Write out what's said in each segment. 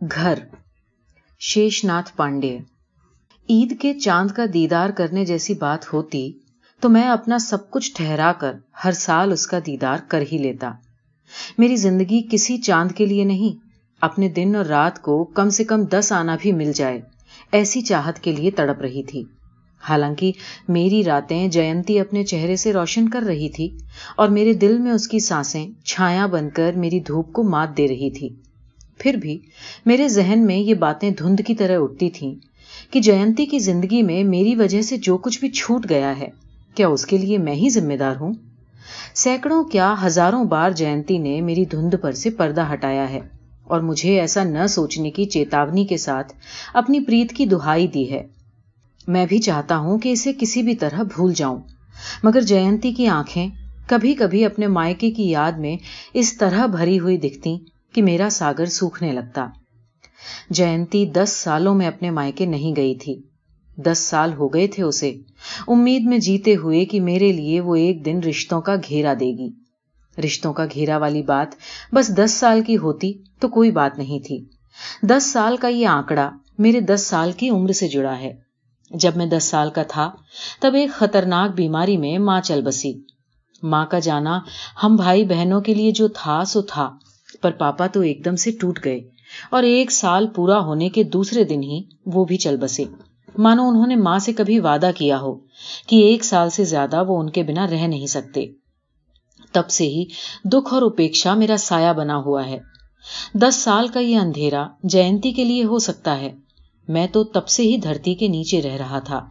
گھر۔ شیش ناتھ پانڈے۔ عید کے چاند کا دیدار کرنے جیسی بات ہوتی تو میں اپنا سب کچھ ٹھہرا کر ہر سال اس کا دیدار کر ہی لیتا۔ میری زندگی کسی چاند کے لیے نہیں، اپنے دن اور رات کو کم سے کم دس آنا بھی مل جائے، ایسی چاہت کے لیے تڑپ رہی تھی۔ حالانکہ میری راتیں جینتی اپنے چہرے سے روشن کر رہی تھی اور میرے دل میں اس کی سانسیں چھایا بن کر میری دھوپ کو مات دے رہی تھی۔ پھر بھی میرے ذہن میں یہ باتیں دھند کی طرح اٹھتی تھیں کہ جینتی کی زندگی میں میری وجہ سے جو کچھ بھی چھوٹ گیا ہے، کیا اس کے لیے میں ہی ذمہ دار ہوں؟ سینکڑوں کیا ہزاروں بار جینتی نے میری دھند پر سے پردہ ہٹایا ہے اور مجھے ایسا نہ سوچنے کی چیتاونی کے ساتھ اپنی پریت کی دہائی دی ہے۔ میں بھی چاہتا ہوں کہ اسے کسی بھی طرح بھول جاؤں، مگر جینتی کی آنکھیں کبھی کبھی اپنے مائکے کی یاد میں اس طرح بھری ہوئی دکھتی کہ میرا ساگر سوکھنے لگتا۔ جینتی دس سالوں میں اپنے مائکے نہیں گئی تھی۔ دس سال ہو گئے تھے اسے۔ امید میں جیتے ہوئے کہ میرے لیے وہ ایک دن رشتوں کا گھیرا دے گی۔ رشتوں کا گھیرا والی بات بس دس سال کی ہوتی تو کوئی بات نہیں تھی۔ دس سال کا یہ آنکڑا میرے دس سال کی عمر سے جڑا ہے۔ جب میں دس سال کا تھا تب ایک خطرناک بیماری میں ماں چل بسی۔ ماں کا جانا ہم بھائی بہنوں کے لیے جو تھا سو تھا۔ پر پاپا تو ایک دم سے ٹوٹ گئے اور ایک سال پورا ہونے کے دوسرے دن ہی وہ بھی چل بسے۔ مانو انہوں نے ماں سے کبھی وعدہ کیا ہو کہ ایک سال سے زیادہ وہ ان کے بنا رہ نہیں سکتے۔ تب سے ہی دکھ اور اپیکشا میرا سایہ بنا ہوا ہے۔ دس سال کا یہ اندھیرا جینتی کے لیے ہو سکتا ہے۔ میں تو تب سے ہی دھرتی کے نیچے رہ رہا تھا۔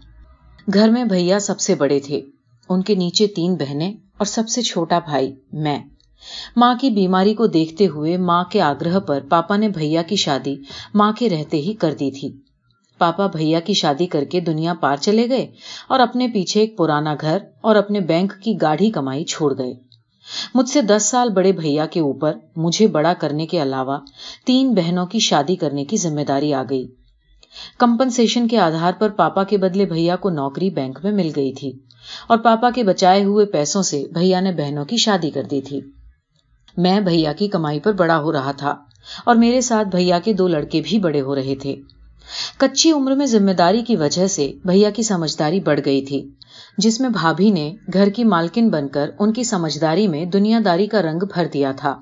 گھر میں بھیا سب سے بڑے تھے۔ ان کے نیچے تین بہنیں اور سب سے چھوٹا بھائی، میں۔ ماں کی بیماری کو دیکھتے ہوئے ماں کے آگرہ پر پاپا نے بھیا کی شادی ماں کے رہتے ہی کر دی تھی۔ پاپا بھیا کی شادی کر کے دنیا پار چلے گئے اور اپنے پیچھے ایک پرانا گھر اور اپنے بینک کی گاڑھی کمائی چھوڑ گئے۔ مجھ سے دس سال بڑے بھیا کے اوپر مجھے بڑا کرنے کے علاوہ تین بہنوں کی شادی کرنے کی ذمہ داری آ گئی۔ کمپنسیشن کے آدھار پر پاپا کے بدلے بھیا کو نوکری بینک میں مل گئی تھی اور پاپا کے بچائے ہوئے پیسوں سے بھیا نے بہنوں کی شادی کر دی تھی۔ میں بھیا کی کمائی پر بڑا ہو رہا تھا اور میرے ساتھ بھیا کے دو لڑکے بھی بڑے ہو رہے تھے۔ کچی عمر میں ذمہ داری کی وجہ سے بھیا کی سمجھداری بڑھ گئی تھی، جس میں بھابھی نے گھر کی مالکن بن کر ان کی سمجھداری میں دنیا داری کا رنگ بھر دیا تھا۔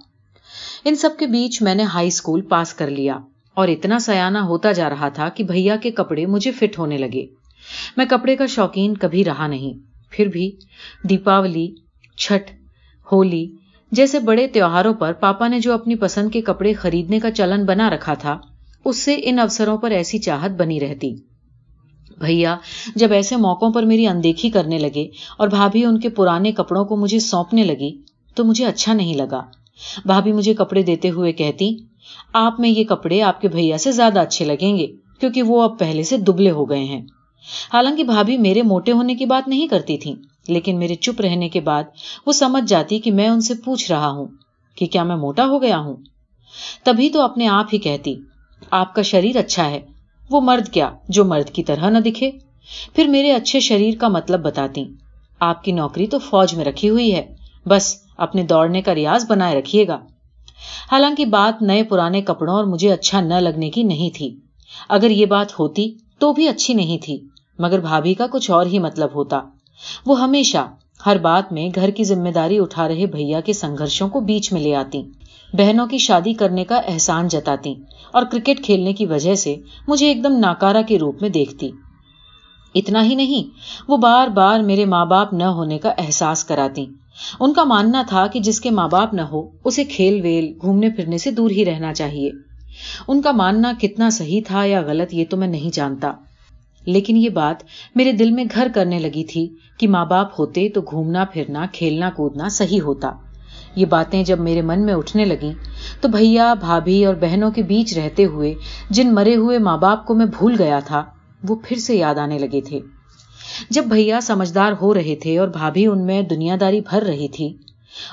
ان سب کے بیچ میں نے ہائی اسکول پاس کر لیا اور اتنا سیاح ہوتا جا رہا تھا کہ بھیا کے کپڑے مجھے فٹ ہونے لگے۔ میں کپڑے کا شوقین کبھی رہا نہیں۔ پھر بھی دیپاولی، چھٹ، ہولی جیسے بڑے تیوہاروں پر پاپا نے جو اپنی پسند کے کپڑے خریدنے کا چلن بنا رکھا تھا، اس سے ان افسروں پر ایسی چاہت بنی رہتی۔ بھیا، جب ایسے موقعوں پر میری اندیکھی کرنے لگے اور بھابھی ان کے پرانے کپڑوں کو مجھے سونپنے لگی، تو مجھے اچھا نہیں لگا۔ بھابھی مجھے کپڑے دیتے ہوئے کہتی، آپ میں یہ کپڑے آپ کے بھیا سے زیادہ اچھے لگیں گے، کیونکہ وہ اب پہلے سے دبلے ہو گئے ہیں۔ حالانکہ بھابھی میرے موٹے ہونے کی بات نہیں کرتی تھی لیکن میرے چپ رہنے کے بعد وہ سمجھ جاتی کہ میں ان سے پوچھ رہا ہوں کہ کیا میں موٹا ہو گیا ہوں۔ تبھی تو اپنے آپ ہی کہتی، آپ کا شریر اچھا ہے، وہ مرد کیا جو مرد کی طرح نہ دکھے؟ پھر میرے اچھے شریر کا مطلب بتاتی، آپ کی نوکری تو فوج میں رکھی ہوئی ہے، بس اپنے دوڑنے کا ریاض بنائے رکھیے گا۔ حالانکہ بات نئے پرانے کپڑوں اور مجھے اچھا نہ لگنے کی نہیں تھی۔ اگر یہ بات ہوتی تو بھی اچھی نہیں تھی، مگر بھابھی کا کچھ اور ہی مطلب ہوتا۔ وہ ہمیشہ ہر بات میں گھر کی ذمہ داری اٹھا رہے بھیا کے سنگرشوں کو بیچ میں لے آتی، بہنوں کی شادی کرنے کا احسان جتاتی اور کرکٹ کھیلنے کی وجہ سے مجھے ایک دم ناکارا کے روپ میں دیکھتی۔ اتنا ہی نہیں، وہ بار بار میرے ماں باپ نہ ہونے کا احساس کراتی۔ ان کا ماننا تھا کہ جس کے ماں باپ نہ ہو، اسے کھیل ویل، گھومنے پھرنے سے دور ہی رہنا چاہیے۔ ان کا ماننا کتنا صحیح تھا یا غلط، یہ تو میں نہیں جانتا۔ لیکن یہ بات میرے دل میں گھر کرنے لگی تھی کہ ماں باپ ہوتے تو گھومنا پھرنا کھیلنا کودنا صحیح ہوتا۔ یہ باتیں جب میرے من میں اٹھنے لگی تو بھیا، بھابھی اور بہنوں کے بیچ رہتے ہوئے جن مرے ہوئے ماں باپ کو میں بھول گیا تھا، وہ پھر سے یاد آنے لگے تھے۔ جب بھیا سمجھدار ہو رہے تھے اور بھابھی ان میں دنیا داری بھر رہی تھی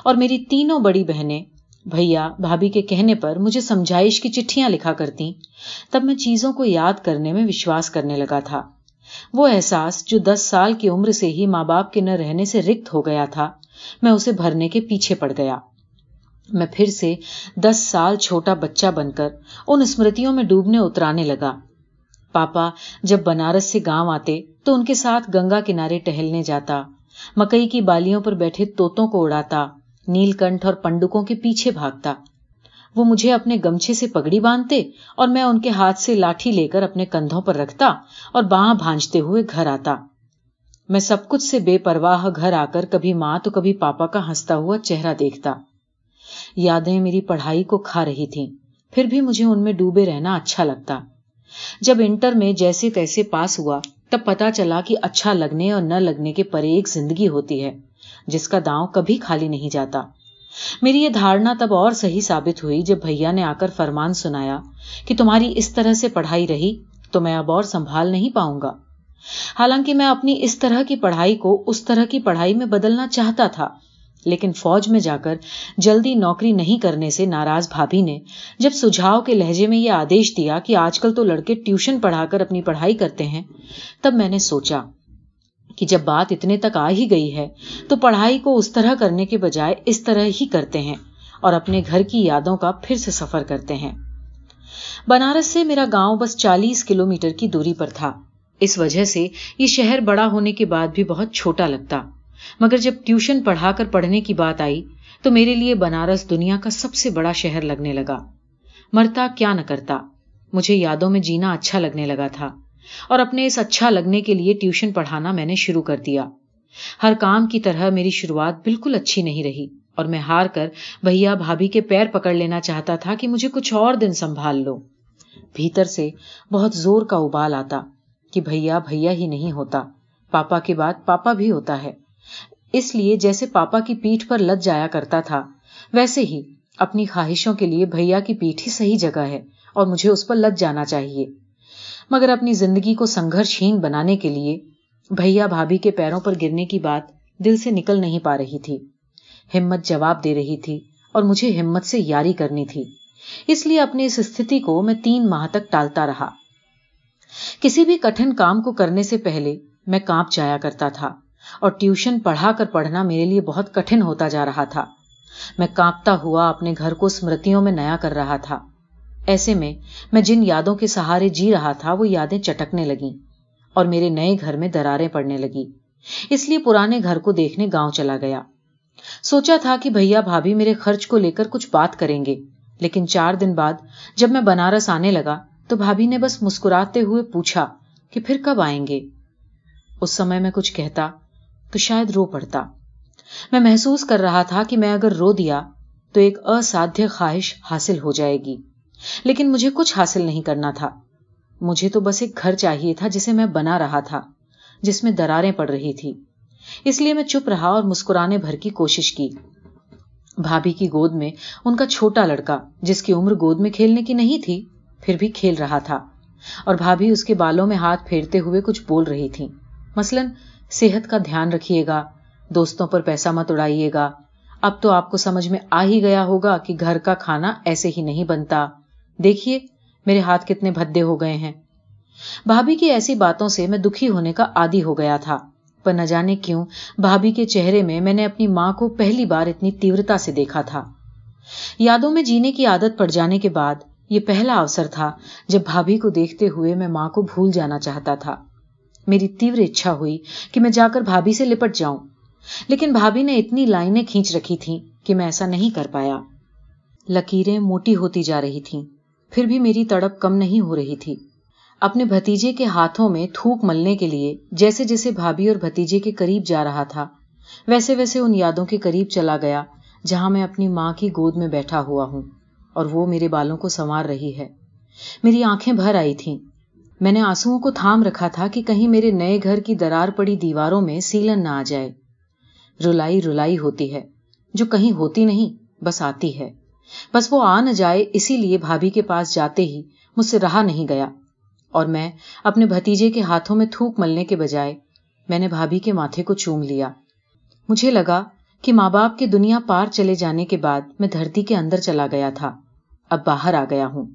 اور میری تینوں بڑی بہنیں بھیا، بھابھی کے کہنے پر مجھے سمجھائش کی چٹھیاں لکھا کرتی، تب میں چیزوں کو یاد کرنے میں وشواس کرنے لگا تھا۔ وہ احساس جو دس سال کی عمر سے ہی ماں باپ کے نہ رہنے سے رکت ہو گیا تھا، میں اسے بھرنے کے پیچھے پڑ گیا۔ میں پھر سے دس سال چھوٹا بچہ بن کر ان اسمرتیوں میں ڈوبنے اترانے لگا۔ پاپا جب بنارس سے گاؤں آتے تو ان کے ساتھ گنگا کنارے ٹہلنے جاتا، مکئی کی بالیوں پر بیٹھے توتوں کو اڑاتا۔ نیل کنٹھ اور پنڈکوں کے پیچھے بھاگتا۔ وہ مجھے اپنے گمچھے سے پگڑی باندھتے اور میں ان کے ہاتھ سے لاٹھی لے کر اپنے کندھوں پر رکھتا اور باہ بھانجتے ہوئے گھر آتا۔ میں سب کچھ سے بے پرواہ گھر آ کر کبھی ماں تو کبھی پاپا کا ہنستا ہوا چہرہ دیکھتا۔ یادیں میری پڑھائی کو کھا رہی تھیں، پھر بھی مجھے ان میں ڈوبے رہنا اچھا لگتا۔ جب انٹر میں جیسے تیسے پاس ہوا، تب پتا چلا کہ اچھا لگنے اور نہ لگنے کے پرے ایک زندگی ہوتی ہے۔ جس کا داؤں کبھی خالی نہیں جاتا۔ میری یہ دھارنا تب اور صحیح ثابت ہوئی جب بھیا نے آ کر فرمان سنایا کہ تمہاری اس طرح سے پڑھائی رہی تو میں اب اور سنبھال نہیں پاؤں گا۔ حالانکہ میں اپنی اس طرح کی پڑھائی کو اس طرح کی پڑھائی میں بدلنا چاہتا تھا، لیکن فوج میں جا کر جلدی نوکری نہیں کرنے سے ناراض بھابھی نے جب سجھاؤ کے لہجے میں یہ آدیش دیا کہ آج کل تو لڑکے ٹیوشن پڑھا کر اپنی پڑھائی کرتے ہیں، تب میں نے سوچا کہ جب بات اتنے تک آ ہی گئی ہے تو پڑھائی کو اس طرح کرنے کے بجائے اس طرح ہی کرتے ہیں اور اپنے گھر کی یادوں کا پھر سے سفر کرتے ہیں۔ بنارس سے میرا گاؤں بس چالیس کلو میٹر کی دوری پر تھا۔ اس وجہ سے یہ شہر بڑا ہونے کے بعد بھی بہت چھوٹا لگتا۔ مگر جب ٹیوشن پڑھا کر پڑھنے کی بات آئی تو میرے لیے بنارس دنیا کا سب سے بڑا شہر لگنے لگا۔ مرتا کیا نہ کرتا، مجھے یادوں میں جینا اچھا لگنے لگا تھا۔ اور اپنے اس اچھا لگنے کے لیے ٹیوشن پڑھانا میں نے شروع کر دیا۔ ہر کام کی طرح میری شروعات بالکل اچھی نہیں رہی اور میں ہار کر بھیا بھابھی کے پیر پکڑ لینا چاہتا تھا کہ مجھے کچھ اور دن سنبھال لو۔ بھیتر سے بہت زور کا ابال آتا کہ بھیا بھیا ہی نہیں ہوتا۔ پاپا کے بعد پاپا بھی ہوتا ہے۔ اس لیے جیسے پاپا کی پیٹھ پر لد جایا کرتا تھا، ویسے ہی اپنی خواہشوں کے لیے بھیا کی پیٹھ ہی صحیح جگہ ہے اور مجھے اس پر لد جانا چاہیے۔ مگر اپنی زندگی کو سنگھرشہین بنانے کے لیے بھیا بھابھی کے پیروں پر گرنے کی بات دل سے نکل نہیں پا رہی تھی۔ ہمت جواب دے رہی تھی اور مجھے ہمت سے یاری کرنی تھی۔ اس لیے اپنی اس استھتی کو میں تین ماہ تک ٹالتا رہا۔ کسی بھی کٹھن کام کو کرنے سے پہلے میں کانپ جایا کرتا تھا اور ٹیوشن پڑھا کر پڑھنا میرے لیے بہت کٹھن ہوتا جا رہا تھا۔ میں کانپتا ہوا اپنے گھر کو اسمرتیوں میں نیا کر رہا تھا۔ ایسے میں میں جن یادوں کے سہارے جی رہا تھا، وہ یادیں چٹکنے لگی اور میرے نئے گھر میں دراریں پڑنے لگی اس لیے پرانے گھر کو دیکھنے گاؤں چلا گیا۔ سوچا تھا کہ بھیا بھابھی میرے خرچ کو لے کر کچھ بات کریں گے، لیکن چار دن بعد جب میں بنارس آنے لگا تو بھابھی نے بس مسکراتے ہوئے پوچھا کہ پھر کب آئیں گے؟ اس سمے میں کچھ کہتا تو شاید رو پڑتا۔ میں محسوس کر رہا تھا کہ میں اگر رو دیا تو ایک اسادھیہ خواہش حاصل ہو جائے گی۔ لیکن مجھے کچھ حاصل نہیں کرنا تھا۔ مجھے تو بس ایک گھر چاہیے تھا جسے میں بنا رہا تھا، جس میں دراریں پڑ رہی تھی اس لیے میں چپ رہا اور مسکرانے بھر کی کوشش کی۔ بھابھی کی گود میں ان کا چھوٹا لڑکا، جس کی عمر گود میں کھیلنے کی نہیں تھی، پھر بھی کھیل رہا تھا۔ اور بھابھی اس کے بالوں میں ہاتھ پھیرتے ہوئے کچھ بول رہی تھی مثلاً، صحت کا دھیان رکھیے گا، دوستوں پر پیسہ مت اڑائیے گا۔ اب تو آپ کو سمجھ میں آ ہی گیا ہوگا کہ گھر کا کھانا ایسے ہی نہیں بنتا۔ دیکھیے میرے ہاتھ کتنے بھدے ہو گئے ہیں۔ بھابھی کی ایسی باتوں سے میں دکھی ہونے کا عادی ہو گیا تھا۔ پر نہ جانے کیوں بھابھی کے چہرے میں میں نے اپنی ماں کو پہلی بار اتنی تیورتا سے دیکھا تھا۔ یادوں میں جینے کی عادت پڑ جانے کے بعد یہ پہلا اوسر تھا جب بھابھی کو دیکھتے ہوئے میں ماں کو بھول جانا چاہتا تھا۔ میری تیور اچھا ہوئی کہ میں جا کر بھابھی سے لپٹ جاؤں۔ لیکن بھابھی نے اتنی لائنیں کھینچ رکھی تھی کہ میں ایسا نہیں کر پایا۔ لکیریں موٹی ہوتی جا رہی تھیں۔ پھر بھی میری تڑپ کم نہیں ہو رہی تھی۔ اپنے بھتیجے کے ہاتھوں میں تھوک ملنے کے لیے جیسے جیسے بھابھی اور بھتیجے کے قریب جا رہا تھا، ویسے ویسے ان یادوں کے قریب چلا گیا جہاں میں اپنی ماں کی گود میں بیٹھا ہوا ہوں اور وہ میرے بالوں کو سنوار رہی ہے۔ میری آنکھیں بھر آئی تھیں۔ میں نے آنسو کو تھام رکھا تھا کہ کہیں میرے نئے گھر کی درار پڑی دیواروں میں سیلن نہ آ جائے۔ رلائی رلائی ہوتی ہے۔ جو کہیں ہوتی نہیں، بس آتی ہے۔ بس وہ آ نہ جائے، اسی لیے بھابھی کے پاس جاتے ہی مجھ سے رہا نہیں گیا۔ اور میں اپنے بھتیجے کے ہاتھوں میں تھوک ملنے کے بجائے میں نے بھابھی کے ماتھے کو چوم لیا۔ مجھے لگا کہ ماں باپ کے دنیا پار چلے جانے کے بعد میں دھرتی کے اندر چلا گیا تھا۔ اب باہر آ گیا ہوں۔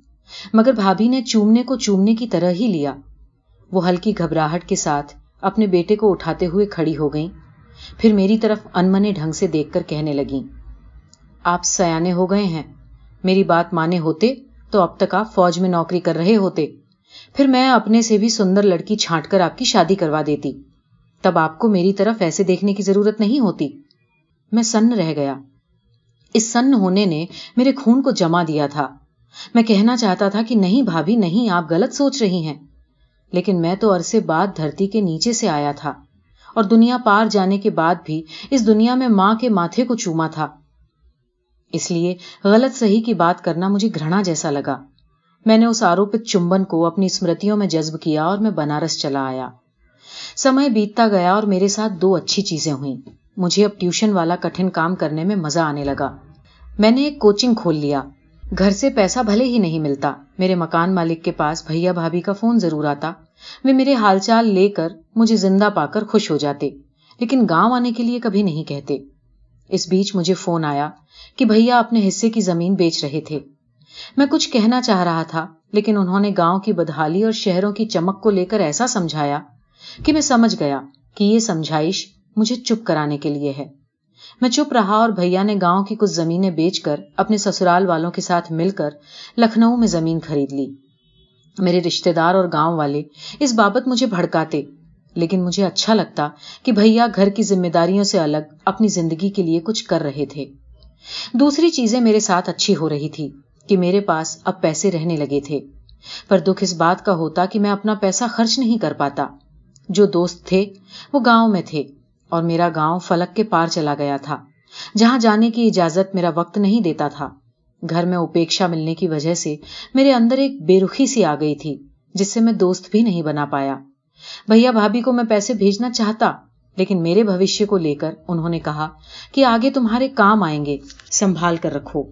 مگر بھابھی نے چومنے کو چومنے کی طرح ہی لیا۔ وہ ہلکی گھبراہٹ کے ساتھ اپنے بیٹے کو اٹھاتے ہوئے کھڑی ہو گئی پھر میری طرف انمنے ڈھنگ سے دیکھ کر کہنے لگی آپ سیانے ہو گئے ہیں۔ میری بات مانے ہوتے تو اب تک آپ فوج میں نوکری کر رہے ہوتے۔ پھر میں اپنے سے بھی سندر لڑکی چھانٹ کر آپ کی شادی کروا دیتی۔ تب آپ کو میری طرف ایسے دیکھنے کی ضرورت نہیں ہوتی۔ میں سن رہ گیا۔ اس سن ہونے نے میرے خون کو جما دیا تھا۔ میں کہنا چاہتا تھا کہ نہیں بھابھی، نہیں، آپ غلط سوچ رہی ہیں۔ لیکن میں تو عرصے بعد دھرتی کے نیچے سے آیا تھا۔ اور دنیا پار جانے کے بعد بھی اس دنیا میں ماں کے ماتھے کو چوما تھا۔ اس لیے غلط صحیح کی بات کرنا مجھے گھرنا جیسا لگا۔ میں نے اس آروپت چمبن کو اپنی اسمرتیوں میں جذب کیا اور میں بنارس چلا آیا۔ سمے بیتتا گیا اور میرے ساتھ دو اچھی چیزیں ہوئیں۔ مجھے اب ٹیوشن والا کٹھن کام کرنے میں مزہ آنے لگا۔ میں نے ایک کوچنگ کھول لیا۔ گھر سے پیسہ بھلے ہی نہیں ملتا۔ میرے مکان مالک کے پاس بھیا بھابھی کا فون ضرور آتا۔ وہ میرے حال چال لے کر مجھے زندہ پا کر خوش ہو جاتے۔ لیکن گاؤں آنے کے لیے کبھی نہیں کہتے۔ اس بیچ مجھے فون آیا کہ بھیا اپنے حصے کی زمین بیچ رہے تھے۔ میں کچھ کہنا چاہ رہا تھا، لیکن انہوں نے گاؤں کی بدحالی اور شہروں کی چمک کو لے کر ایسا سمجھایا کہ میں سمجھ گیا کہ یہ سمجھائش مجھے چپ کرانے کے لیے ہے۔ میں چپ رہا اور بھیا نے گاؤں کی کچھ زمینیں بیچ کر اپنے سسرال والوں کے ساتھ مل کر لکھنؤ میں زمین خرید لی۔ میرے رشتے دار اور گاؤں والے اس بابت مجھے بھڑکاتے لیکن مجھے اچھا لگتا کہ بھیا گھر کی ذمہ داریوں سے الگ اپنی زندگی کے لیے کچھ کر رہے تھے۔ دوسری چیزیں میرے ساتھ اچھی ہو رہی تھی کہ میرے پاس اب پیسے رہنے لگے تھے۔ پر دکھ اس بات کا ہوتا کہ میں اپنا پیسہ خرچ نہیں کر پاتا۔ جو دوست تھے، وہ گاؤں میں تھے اور میرا گاؤں فلک کے پار چلا گیا تھا۔ جہاں جانے کی اجازت میرا وقت نہیں دیتا تھا، گھر میں اپیکشا ملنے کی وجہ سے میرے اندر ایک بے رخی سی آ گئی تھی، جس سے میں دوست بھی نہیں بنا پایا۔ بھیا بھابھی کو میں پیسے بھیجنا چاہتا، لیکن میرے بھوشیہ کو لے کر انہوں نے کہا کہ آگے تمہارے کام آئیں گے، سنبھال کر رکھو۔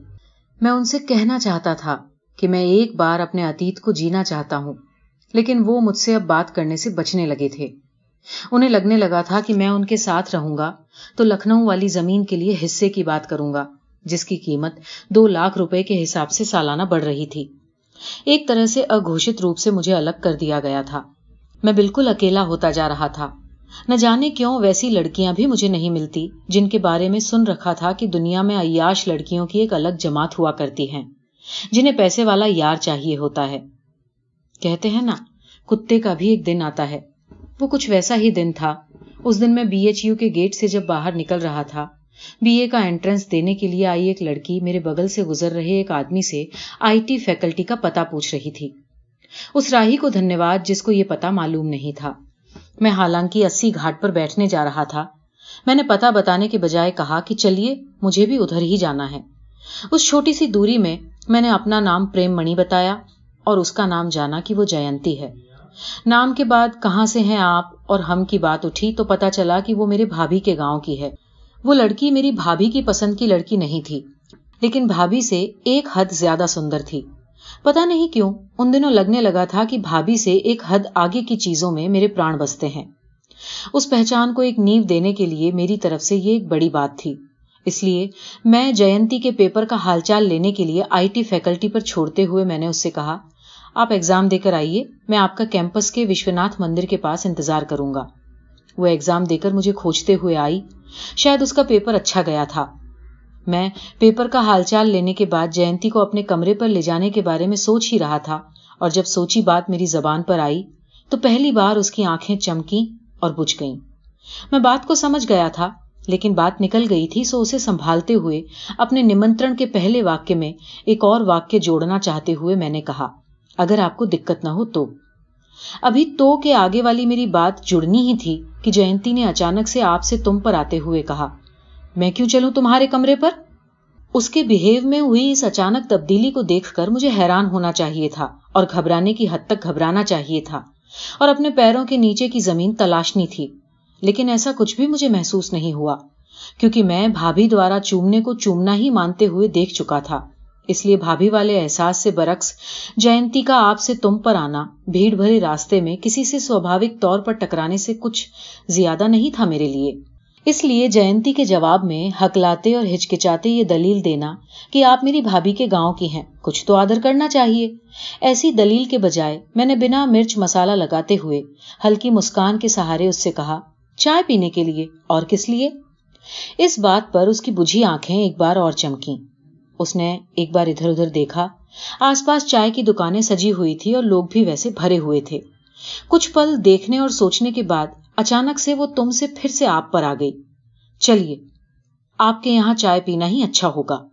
میں ان سے کہنا چاہتا تھا کہ میں ایک بار اپنے اتیت کو جینا چاہتا ہوں، لیکن وہ مجھ سے اب بات کرنے سے بچنے لگے تھے۔ انہیں لگنے لگا تھا کہ میں ان کے ساتھ رہوں گا، تو لکھنؤ والی زمین کے لیے حصے کی بات کروں گا، جس کی قیمت دو لاکھ روپے کے حساب سے سالانہ بڑھ رہی تھی۔ ایک طرح سے اگھوشت روپ سے مجھے الگ کر دیا گیا تھا۔ میں بالکل اکیلا ہوتا جا رہا تھا۔ نہ جانے کیوں ویسی لڑکیاں بھی مجھے نہیں ملتی جن کے بارے میں سن رکھا تھا کہ دنیا میں عیاش لڑکیوں کی ایک الگ جماعت ہوا کرتی ہیں، جنہیں پیسے والا یار چاہیے ہوتا ہے۔ کہتے ہیں نا، کتے کا بھی ایک دن آتا ہے۔ وہ کچھ ویسا ہی دن تھا۔ اس دن میں بی ایچ یو کے گیٹ سے جب باہر نکل رہا تھا بی اے کا انٹرنس دینے کے لیے آئی ایک لڑکی میرے بغل سے گزر رہے ایک آدمی سے آئی ٹی فیکلٹی کا پتا پوچھ رہی تھی۔ اس راہی کو دھنیہ واد جس کو یہ پتا معلوم نہیں تھا۔ میں حالانکہ اسی گھاٹ پر بیٹھنے جا رہا تھا۔ میں نے پتا بتانے کے بجائے کہا کہ چلیے، مجھے بھی ادھر ہی جانا ہے۔ اس چھوٹی سی دوری میں میں نے اپنا نام پریم منی بتایا اور اس کا نام جانا کہ وہ جینتی ہے۔ نام کے بعد کہاں سے ہیں آپ اور ہم کی بات اٹھی تو پتا چلا کہ وہ میرے بھابھی کے گاؤں کی ہے۔ وہ لڑکی میری بھابھی کی پسند کی لڑکی نہیں تھی، لیکن بھابھی سے ایک حد زیادہ سندر تھی۔ پتا نہیں کیوں، ان دنوں لگنے لگا تھا کہ بھابھی سے ایک حد آگے کی چیزوں میں میرے پران بستے ہیں۔ اس پہچان کو ایک نیو دینے کے لیے میری طرف سے یہ ایک بڑی بات تھی۔ اس لیے میں جینتی کے پیپر کا حال چال لینے کے لیے آئی ٹی فیکلٹی پر چھوڑتے ہوئے میں نے اس سے کہا، آپ ایگزام دے کر آئیے، میں آپ کا کیمپس کے وشوناتھ مندر کے پاس انتظار کروں گا۔ وہ ایگزام دے کر مجھے کھوجتے ہوئے آئی۔ شاید اس کا پیپر اچھا گیا تھا۔ میں پیپر کا حال چال لینے کے بعد جینتی کو اپنے کمرے پر لے جانے کے بارے میں سوچ ہی رہا تھا اور جب سوچی بات میری زبان پر آئی تو پہلی بار اس کی آنکھیں چمکی اور بجھ گئیں۔ میں بات کو سمجھ گیا تھا، لیکن بات نکل گئی تھی سو اسے سنبھالتے ہوئے اپنے نمنترن کے پہلے واقع میں ایک اور واقع جوڑنا چاہتے ہوئے میں نے کہا، اگر آپ کو دقت نہ ہو تو۔ ابھی تو کے آگے والی میری بات جڑنی ہی تھی کہ جینتی نے اچانک سے آپ سے تم پر آتے ہوئے کہا میں کیوں چلوں تمہارے کمرے پر؟ اس کے بہیو میں ہوئی اس اچانک تبدیلی کو دیکھ کر مجھے حیران ہونا چاہیے تھا اور گھبرانے کی حد تک گھبرانا چاہیے تھا اور اپنے پیروں کے نیچے کی زمین تلاشنی تھی، لیکن ایسا کچھ بھی مجھے محسوس نہیں ہوا، کیونکہ میں بھابھی دوارا چومنے کو چومنا ہی مانتے ہوئے دیکھ چکا تھا۔ اس لیے بھابھی والے احساس سے برعکس جینتی کا آپ سے تم پر آنا، بھیڑ بھرے راستے میں کسی سے سوبھاوک طور پر ٹکرانے سے کچھ زیادہ نہیں تھا میرے لیے۔ اس لیے جینتی کے جواب میں حکلاتے اور ہچکچاتے یہ دلیل دینا کہ آپ میری بھابھی کے گاؤں کی ہیں۔ کچھ تو آدر کرنا چاہیے۔ ایسی دلیل کے بجائے میں نے بنا مرچ مسالہ لگاتے ہوئے ہلکی مسکان کے سہارے اس سے کہا، چائے پینے کے لیے، اور کس لیے؟ اس بات پر اس کی بجھی آنکھیں ایک بار اور چمکی اس نے ایک بار ادھر ادھر دیکھا۔ آس پاس چائے کی دکانیں سجی ہوئی تھی اور لوگ بھی ویسے بھرے ہوئے تھے۔ کچھ پل دیکھنے اور سوچنے کے بعد اچانک سے وہ تم سے پھر سے آپ پر آ گئی۔ چلیے، آپ کے یہاں چائے پینا ہی اچھا ہوگا۔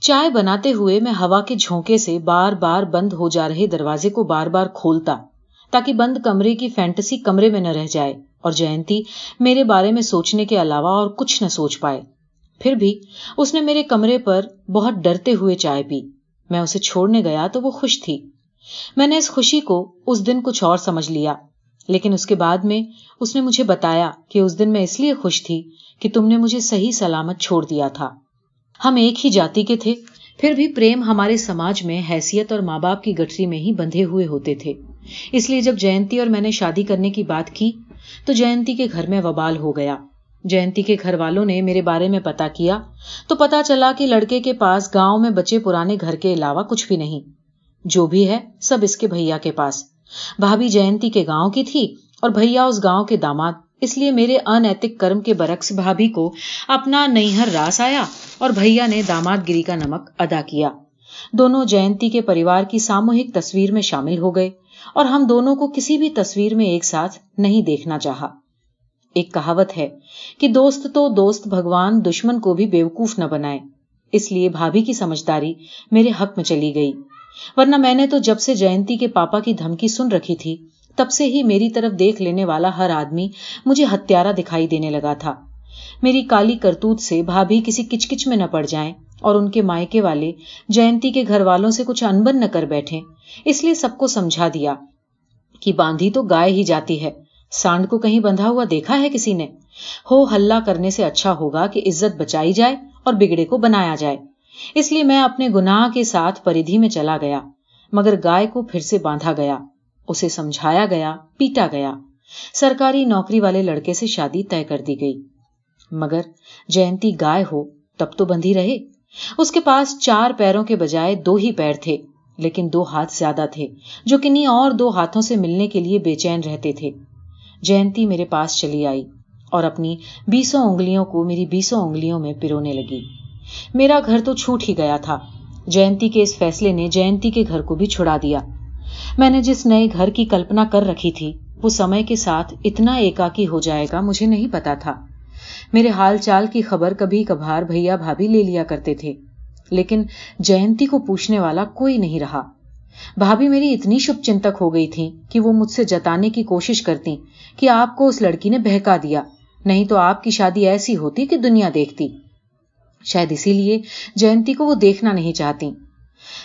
چائے بناتے ہوئے میں ہوا کے جھونکے سے بار بار بند ہو جا رہے دروازے کو بار بار کھولتا، تاکہ بند کمرے کی فینٹسی کمرے میں نہ رہ جائے اور جینتی میرے بارے میں سوچنے کے علاوہ اور کچھ نہ سوچ پائے۔ پھر بھی اس نے میرے کمرے پر بہت ڈرتے ہوئے چائے پی۔ میں اسے چھوڑنے گیا تو وہ خوش تھی۔ میں نے اس خوشی کو اس دن کچھ اور سمجھ لیا۔ لیکن اس کے بعد میں اس نے مجھے بتایا کہ اس دن میں اس لیے خوش تھی کہ تم نے مجھے صحیح سلامت چھوڑ دیا تھا۔ ہم ایک ہی جاتی کے تھے، پھر بھی پریم ہمارے سماج میں حیثیت اور ماں باپ کی گٹری میں ہی بندھے ہوئے ہوتے تھے۔ اس لیے جب جینتی اور میں نے شادی کرنے کی بات کی، تو جینتی کے گھر میں وبال ہو گیا۔ جینتی کے گھر والوں نے میرے بارے میں پتا کیا، تو پتا چلا کہ لڑکے کے پاس گاؤں میں بچے پرانے گھر کے علاوہ کچھ بھی نہیں۔ جو بھی ہے، سب اس کے بھیا کے پاس۔ بھابھی جینتی کے گاؤں کی تھی اور بھیا اس گاؤں کے داماد، اس لیے میرے انیتک کرم کے برعکس بھابھی کو اپنا نئیہر راس آیا اور بھیا نے داماد گری کا نمک ادا کیا۔ دونوں جینتی کے پریوار کی ساموہک تصویر میں شامل ہو گئے اور ہم دونوں کو کسی بھی تصویر میں ایک ساتھ نہیں دیکھنا چاہا۔ ایک کہاوت ہے کہ دوست تو دوست بھگوان دشمن کو بھی بیوقوف نہ بنائے، اس لیے بھابھی کی سمجھداری میرے حق میں چلی گئی۔ ورنہ میں نے تو جب سے جینتی کے پاپا کی دھمکی سن رکھی تھی، تب سے ہی میری طرف دیکھ لینے والا ہر آدمی مجھے ہتھیارا دکھائی دینے لگا تھا۔ میری کالی کرتوت سے بھابھی کسی کچ کچ میں نہ پڑ جائیں اور ان کے مائکے والے جینتی کے گھر والوں سے کچھ انبن نہ کر بیٹھے اس لیے سب کو سمجھا دیا کہ باندھی تو گائے ہی جاتی ہے۔ سانڈ کو کہیں بندھا ہوا دیکھا ہے کسی نے؟ ہو ہلا کرنے سے اچھا ہوگا کہ عزت بچائی جائے اور بگڑے کو بنایا جائے۔ اس لیے میں اپنے گناہ کے ساتھ پریدھی میں چلا گیا، مگر گائے کو پھر سے باندھا گیا، اسے سمجھایا گیا، پیٹا گیا۔ سرکاری نوکری والے لڑکے سے شادی طے کر دی گئی۔ مگر جینتی گائے ہو، تب تو بندھی رہے۔ اس کے پاس چار پیروں کے بجائے دو ہی پیر تھے، لیکن دو ہاتھ زیادہ تھے، جو کنہیں اور دو ہاتھوں سے ملنے کے لیے بے چین رہتے تھے۔ جینتی میرے پاس چلی آئی اور اپنی بیسوں انگلیوں کو میری بیسوں انگلیوں میں پیرونے لگی۔ میرا گھر تو چھوٹ ہی گیا تھا۔ جینتی کے اس فیصلے نے جینتی کے گھر کو بھی چھڑا دیا۔ میں نے جس نئے گھر کی کلپنا کر رکھی تھی، وہ سمے کے ساتھ اتنا ایکاکی ہو جائے گا، مجھے نہیں پتا تھا۔ میرے حال چال کی خبر کبھی کبھار بھیا بھابھی لے لیا کرتے تھے، لیکن جینتی کو پوچھنے والا کوئی نہیں رہا۔ بھابھی میری اتنی شب چنتک ہو گئی تھی کہ وہ مجھ سے جتانے کی کوشش کرتی کہ آپ کو اس لڑکی نے بہکا دیا۔ نہیں تو آپ کی شادی ایسی ہوتی کہ دنیا دیکھتی۔ شاید اسی لیے جینتی کو وہ دیکھنا نہیں چاہتی۔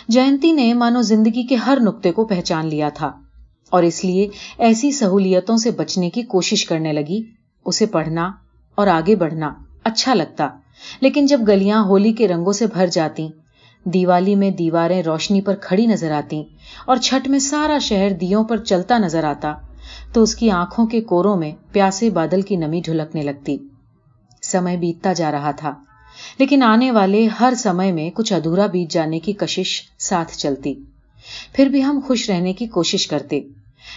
جینتی نے مانو زندگی کے ہر نقطے کو پہچان لیا تھا اور اس لیے ایسی سہولیتوں سے بچنے کی کوشش کرنے لگی۔ اسے پڑھنا اور آگے بڑھنا اچھا لگتا، لیکن جب گلیاں ہولی کے رنگوں سے بھر جاتی، دیوالی میں دیواریں روشنی پر کھڑی نظر آتی اور چھٹ میں سارا شہر دیوں پر چلتا نظر آتا، تو اس کی آنکھوں کے کوروں میں پیاسے بادل کی نمی ڈھلکنے لگتی۔ سمے بیتتا جا رہا تھا۔ لیکن آنے والے ہر سمے میں کچھ ادھورا بیت جانے کی کشش ساتھ چلتی۔ پھر بھی ہم خوش رہنے کی کوشش کرتے۔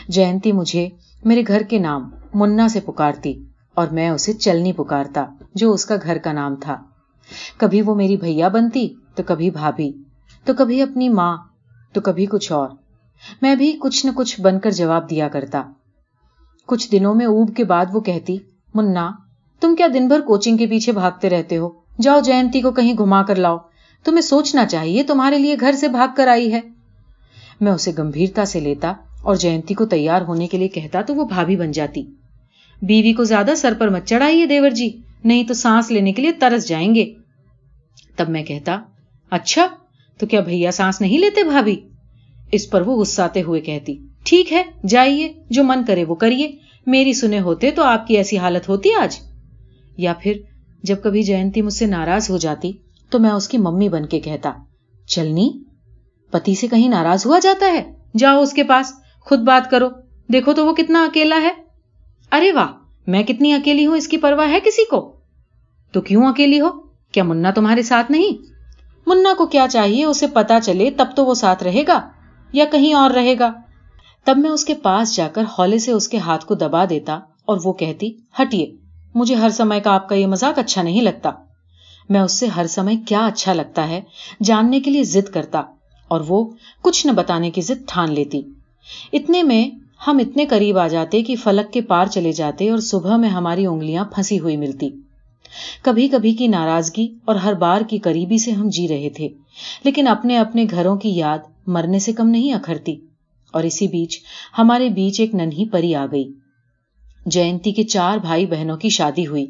جینتی مجھے میرے گھر کے نام منا سے پکارتی اور میں اسے چلنی پکارتا جو اس کا گھر کا نام تھا۔ کبھی وہ میری بھیا بنتی تو کبھی بھابھی، تو کبھی اپنی ماں تو کبھی کچھ اور۔ میں بھی کچھ نہ کچھ بن کر جواب دیا کرتا۔ کچھ دنوں میں اوب کے بعد وہ کہتی، منا، تم کیا دن بھر کوچنگ کے پیچھے بھاگتے رہتے ہو؟ جاؤ جینتی کو کہیں گھما کر لاؤ۔ تمہیں سوچنا چاہیے تمہارے لیے گھر سے بھاگ کر آئی ہے۔ میں اسے گمبھیرتا سے لیتا اور جینتی کو تیار ہونے کے لیے کہتا تو وہ بھابھی بن جاتی۔ بیوی کو زیادہ سر پر مت چڑھائیے دیور جی نہیں تو سانس لینے کے لیے ترس جائیں گے۔ تب میں کہتا اچھا تو کیا بھیا سانس نہیں لیتے بھابھی؟ اس پر وہ غصاتے ہوئے کہتی، ٹھیک ہے، جائیے، جو من کرے وہ کریے۔ میری سنے ہوتے تو آپ کی ایسی حالت ہوتی آج۔ یا پھر جب کبھی جینتی مجھ سے ناراض ہو جاتی تو میں اس کی ممی بن کے کہتا، چلنی، پتی سے کہیں ناراض ہوا جاتا ہے؟ جاؤ اس کے پاس، خود بات کرو۔ دیکھو تو وہ کتنا اکیلا ہے۔ ارے واہ، میں کتنی اکیلی ہوں، اس کی پرواہ ہے کسی کو؟ تو کیوں اکیلی ہو؟ کیا منا تمہارے ساتھ نہیں؟ منا کو کیا چاہیے، اسے پتا چلے تب تو وہ ساتھ رہے گا یا کہیں اور رہے گا؟ تب میں اس کے پاس جا کر ہولے سے اس کے ہاتھ کو دبا دیتا اور وہ کہتی، ہٹیے۔ مجھے ہر سمے کا آپ کا یہ مزاق اچھا نہیں لگتا۔ میں اس سے ہر سمے کیا اچھا لگتا ہے جاننے کے لیے ضد کرتا اور وہ کچھ نہ بتانے کی ضد ٹھان لیتی۔ اتنے میں ہم اتنے قریب آ جاتے کہ فلک کے پار چلے جاتے اور صبح میں ہماری انگلیاں پھنسی ہوئی ملتی۔ کبھی کبھی کی ناراضگی اور ہر بار کی قریبی سے ہم جی رہے تھے، لیکن اپنے اپنے گھروں کی یاد مرنے سے کم نہیں اکھرتی اور اسی بیچ ہمارے بیچ ایک ننھی پری آ گئی۔ جینتی کے چار بھائی بہنوں کی شادی ہوئی۔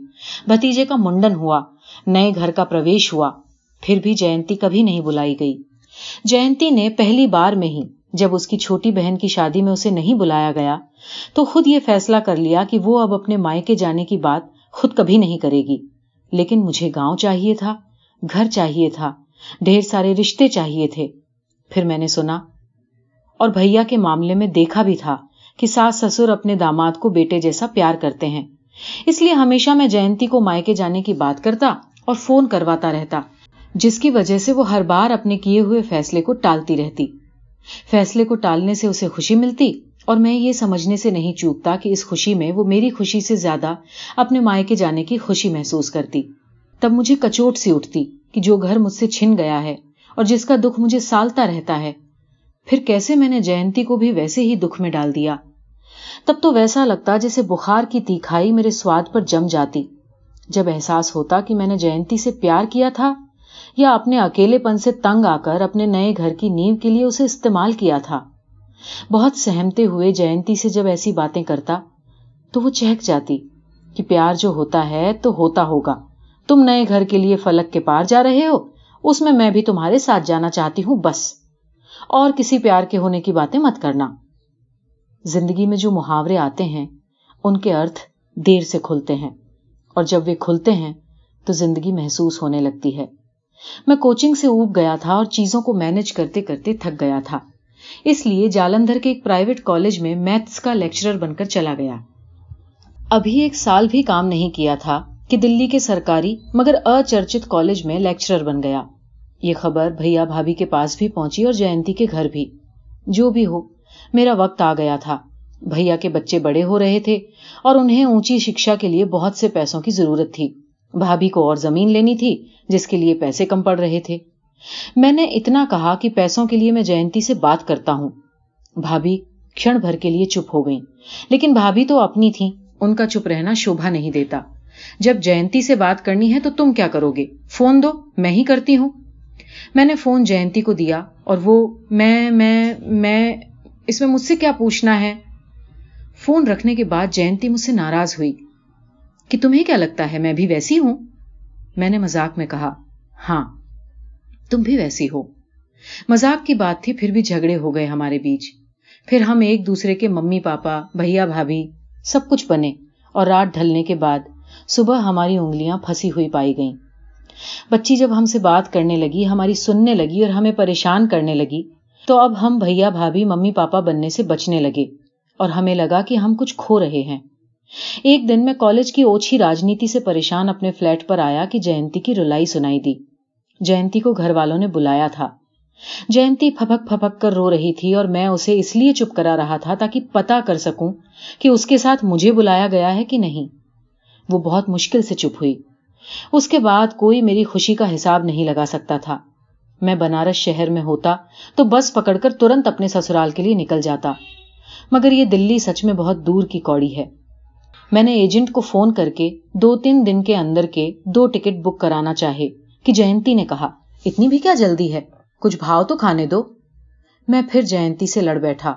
بھتیجے کا منڈن ہوا، نئے گھر کا پرویش ہوا، پھر بھی جینتی کبھی نہیں بلائی گئی۔ جینتی نے پہلی بار میں ہی جب اس کی چھوٹی بہن کی شادی میں اسے نہیں بلایا گیا، تو خود یہ فیصلہ کر لیا کہ وہ اب اپنے مائکے جانے کی بات خود کبھی نہیں کرے گی۔ لیکن مجھے گاؤں چاہیے تھا، گھر چاہیے تھا، ڈھیر سارے رشتے چاہیے تھے۔ پھر میں نے سنا، اور بھیا کے معاملے میں دیکھا بھی تھا۔ کہ ساس سسر اپنے داماد کو بیٹے جیسا پیار کرتے ہیں۔ اس لیے ہمیشہ میں جینتی کو مائکے جانے کی بات کرتا اور فون کرواتا رہتا، جس کی وجہ سے وہ ہر بار اپنے کیے ہوئے فیصلے کو ٹالتی رہتی۔ فیصلے کو ٹالنے سے اسے خوشی ملتی اور میں یہ سمجھنے سے نہیں چوکتا کہ اس خوشی میں وہ میری خوشی سے زیادہ اپنے مائکے جانے کی خوشی محسوس کرتی۔ تب مجھے کچوٹ سی اٹھتی کہ جو گھر مجھ سے چھن گیا ہے اور جس کا دکھ مجھے سالتا رہتا ہے پھر کیسے میں نے جینتی کو بھی ویسے ہی دکھ میں ڈال دیا؟ تب تو ویسا لگتا جیسے بخار کی تیکھائی میرے سواد پر جم جاتی۔ جب احساس ہوتا کہ میں نے جینتی سے پیار کیا تھا یا اپنے اکیلے پن سے تنگ آ کر اپنے نئے گھر کی نیو کے لیے اسے استعمال کیا تھا۔ بہت سہمتے ہوئے جینتی سے جب ایسی باتیں کرتا تو وہ چہک جاتی کہ پیار جو ہوتا ہے تو ہوتا ہوگا۔ تم نئے گھر کے لیے فلک کے پار جا رہے ہو، اس میں میں بھی تمہارے ساتھ جانا چاہتی ہوں، بس۔ اور کسی پیار کے ہونے کی باتیں مت کرنا۔ زندگی میں جو محاورے آتے ہیں، ان کے ارتھ دیر سے کھلتے ہیں، اور جب وہ کھلتے ہیں، تو زندگی محسوس ہونے لگتی ہے۔ میں کوچنگ سے اوب گیا تھا اور چیزوں کو مینج کرتے کرتے تھک گیا تھا۔ اس لیے جالندھر کے ایک پرائیویٹ کالج میں میتھس کا لیکچرر بن کر چلا گیا۔ ابھی ایک سال بھی کام نہیں کیا تھا کہ دلی کے سرکاری مگر اچرچت کالج میں لیکچرر بن گیا۔ یہ خبر بھیا بھابھی کے پاس بھی پہنچی اور جینتی کے گھر بھی۔ جو بھی ہو، میرا وقت آ گیا تھا۔ بھیا کے بچے بڑے ہو رہے تھے اور انہیں اونچی شکشا کے لیے بہت سے پیسوں کی ضرورت تھی۔ بھابھی کو اور زمین لینی تھی جس کے لیے پیسے کم پڑ رہے تھے۔ میں نے اتنا کہا کہ پیسوں کے لیے میں جینتی سے بات کرتا ہوں۔ بھابھی کھڑ بھر کے لیے چپ ہو گئی لیکن بھابھی تو اپنی تھی ان کا چپ رہنا شوبھا نہیں دیتا۔ جب جینتی سے بات کرنی ہے تو تم کیا کرو گے؟ فون دو، میں ہی کرتی ہوں۔ میں نے فون جینتی کو دیا اور وہ میں میں میں اس میں مجھ سے کیا پوچھنا ہے؟ فون رکھنے کے بعد جینتی مجھ سے ناراض ہوئی۔ کہ تمہیں کیا لگتا ہے میں بھی ویسی ہوں؟ میں نے مزاق میں کہا ہاں تم بھی ویسی ہو۔ مزاق کی بات تھی، پھر بھی جھگڑے ہو گئے ہمارے بیچ۔ پھر ہم ایک دوسرے کے ممی، پاپا، بھیا، بھابھی سب کچھ بنے اور رات ڈھلنے کے بعد صبح ہماری انگلیاں پھنسی ہوئی پائی گئیں۔ بچی جب ہم سے بات کرنے لگی، ہماری سننے لگی اور ہمیں پریشان کرنے لگی، تو اب ہم بھیا بھابھی، ممی پاپا بننے سے بچنے لگے اور ہمیں لگا کہ ہم کچھ کھو رہے ہیں۔ ایک دن میں کالج کی اوچھی راجنیتی سے پریشان اپنے فلیٹ پر آیا کہ جینتی کی رلائی سنائی دی۔ جینتی کو گھر والوں نے بلایا تھا۔ جینتی پھپک پھپک کر رو رہی تھی اور میں اسے اس لیے چپ کرا رہا تھا تاکہ پتا کر سکوں کہ اس کے ساتھ مجھے بلایا گیا ہے کہ نہیں۔ وہ بہت مشکل سے چپ ہوئی۔ اس کے بعد کوئی میری خوشی کا حساب نہیں لگا سکتا تھا۔ میں بنارس شہر میں ہوتا تو بس پکڑ کر ترنت اپنے سسرال کے لیے نکل جاتا۔ مگر یہ دلی سچ میں بہت دور کی کوڑی ہے۔ میں نے ایجنٹ کو فون کر کے دو تین دن کے اندر کے دو ٹکٹ بک کرانا چاہے کہ جینتی نے کہا، اتنی بھی کیا جلدی ہے؟ کچھ بھاؤ تو کھانے دو۔ میں پھر جینتی سے لڑ بیٹھا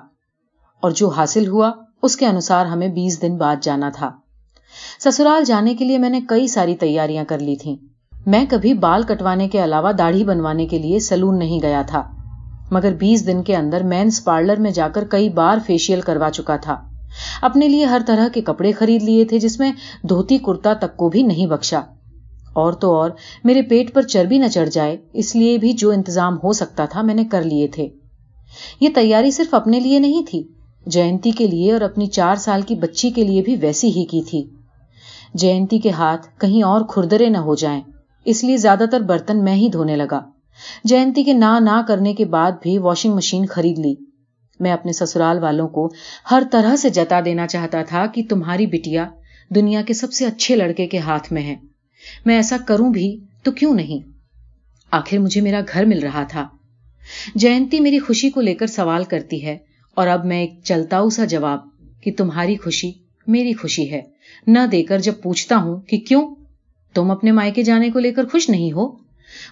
اور جو حاصل ہوا اس کے انوسار ہمیں بیس دن بعد جانا تھا۔ سسرال جانے کے لیے میں نے کئی ساری تیاریاں کر لی تھیں۔ میں کبھی بال کٹوانے کے علاوہ داڑھی بنوانے کے لیے سلون نہیں گیا تھا۔ مگر بیس دن کے اندر مینس پارلر میں جا کر کئی بار فیشیل کروا چکا تھا۔ اپنے لیے ہر طرح کے کپڑے خرید لیے تھے جس میں دھوتی کرتا تک کو بھی نہیں بخشا۔ اور تو اور، میرے پیٹ پر چربی نہ چڑھ جائے، اس لیے بھی جو انتظام ہو سکتا تھا میں نے کر لیے تھے۔ یہ تیاری صرف اپنے لیے نہیں تھی، جینتی کے لیے اور اپنی چار سال کی بچی کے لیے بھی ویسی ہی کی تھی۔ جینتی کے ہاتھ کہیں اور کھردرے نہ ہو جائیں۔ اس لیے زیادہ تر برتن میں ہی دھونے لگا۔ جینتی کے نہ نہ کرنے کے بعد بھی واشنگ مشین خرید لی۔ میں اپنے سسرال والوں کو ہر طرح سے جتا دینا چاہتا تھا کہ تمہاری بٹیا دنیا کے سب سے اچھے لڑکے کے ہاتھ میں ہے میں ایسا کروں بھی تو کیوں نہیں؟ آخر مجھے میرا گھر مل رہا تھا۔ جینتی میری خوشی کو لے کر سوال کرتی ہے اور اب میں ایک چلتا سا جواب کہ تمہاری خوشی میری خوشی ہے۔ نہ دے کر جب پوچھتا ہوں کہ کیوں تم اپنے مائکے جانے کو لے کر خوش نہیں ہو،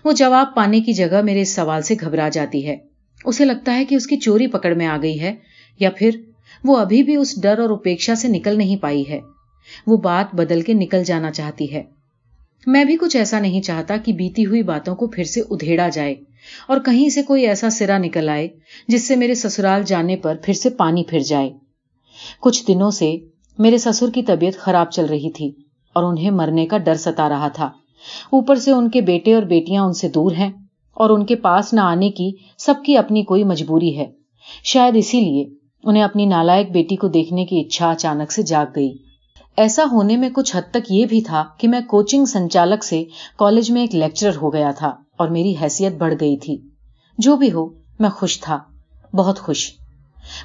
وہ جواب پانے کی جگہ میرے اس سوال سے گھبرا جاتی ہے۔ اسے لگتا ہے کہ اس کی چوری پکڑ میں آ گئی ہے، یا پھر وہ ابھی بھی اس ڈر اور اپیکشا سے نکل نہیں پائی ہے۔ وہ بات بدل کے نکل جانا چاہتی ہے۔ میں بھی کچھ ایسا نہیں چاہتا کہ بیتی ہوئی باتوں کو پھر سے ادھیڑا جائے اور کہیں سے کوئی ایسا سرا نکل آئے جس سے میرے سسرال جانے پر پھر سے پانی پھر جائے۔ کچھ دنوں سے میرے سسر کی طبیعت خراب چل رہی تھی اور انہیں مرنے کا ڈر ستا رہا تھا۔ اوپر سے ان کے بیٹے اور بیٹیاں ان سے دور ہیں اور ان کے پاس نہ آنے کی سب کی اپنی کوئی مجبوری ہے۔ شاید اسی لیے انہیں اپنی نالائک بیٹی کو دیکھنے کی اچھا اچانک سے جاگ گئی۔ ایسا ہونے میں کچھ حد تک یہ بھی تھا کہ میں کوچنگ سنچالک سے کالج میں ایک لیکچرر ہو گیا تھا اور میری حیثیت بڑھ گئی تھی۔ جو بھی ہو، میں خوش تھا، بہت خوش۔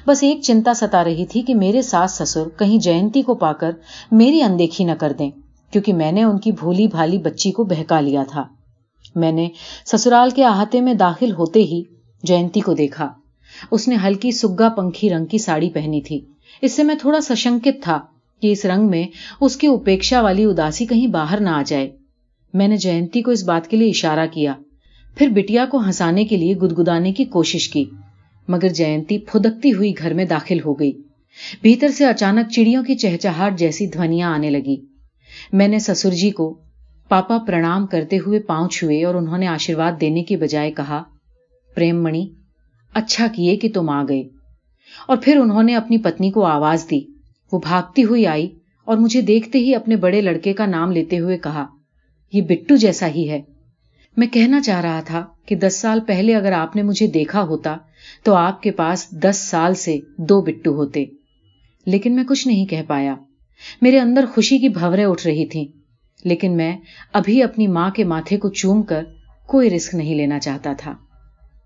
بس ایک چنتا ستا رہی تھی کہ میرے ساس سسر کہیں جینتی کو پا کر میری اندیکھی نہ کر دیں، کیونکہ میں نے ان کی بھولی بھالی بچی کو بہکا لیا تھا۔ میں نے سسرال کے احاطے میں داخل ہوتے ہی جینتی کو دیکھا۔ اس نے ہلکی سگا پنکھی رنگ کی ساڑی پہنی تھی۔ اس سے میں تھوڑا سشنکت تھا کہ اس رنگ میں اس کی اپیکشا والی اداسی کہیں باہر نہ آ جائے۔ میں نے جینتی کو اس بات کے لیے اشارہ کیا، پھر بٹیا کو ہنسانے کے لیے گدگدانے کی کوشش کی۔ مگر جینتی پھدکتی ہوئی گھر میں داخل ہو گئی۔ بھیتر سے اچانک چڑیوں کی چہچہاٹ جیسی دھونیاں آنے لگی۔ میں نے سسر جی کو پاپا پرنام کرتے ہوئے پاؤں چھوئے اور انہوں نے آشیرواد دینے کی بجائے کہا، پریم منی اچھا کیے کہ تم آ گئے۔ اور پھر انہوں نے اپنی پتنی کو آواز دی۔ وہ بھاگتی ہوئی آئی اور مجھے دیکھتے ہی اپنے بڑے لڑکے کا نام لیتے ہوئے کہا، یہ بٹو جیسا ہی ہے۔ میں کہنا چاہ رہا تھا کہ دس سال پہلے اگر آپ نے مجھے دیکھا ہوتا تو آپ کے پاس دس سال سے دو بٹو ہوتے۔ لیکن میں کچھ نہیں کہہ پایا۔ میرے اندر خوشی کی بھوریں اٹھ رہی تھیں۔ لیکن میں ابھی اپنی ماں کے ماتھے کو چوم کر کوئی رسک نہیں لینا چاہتا تھا۔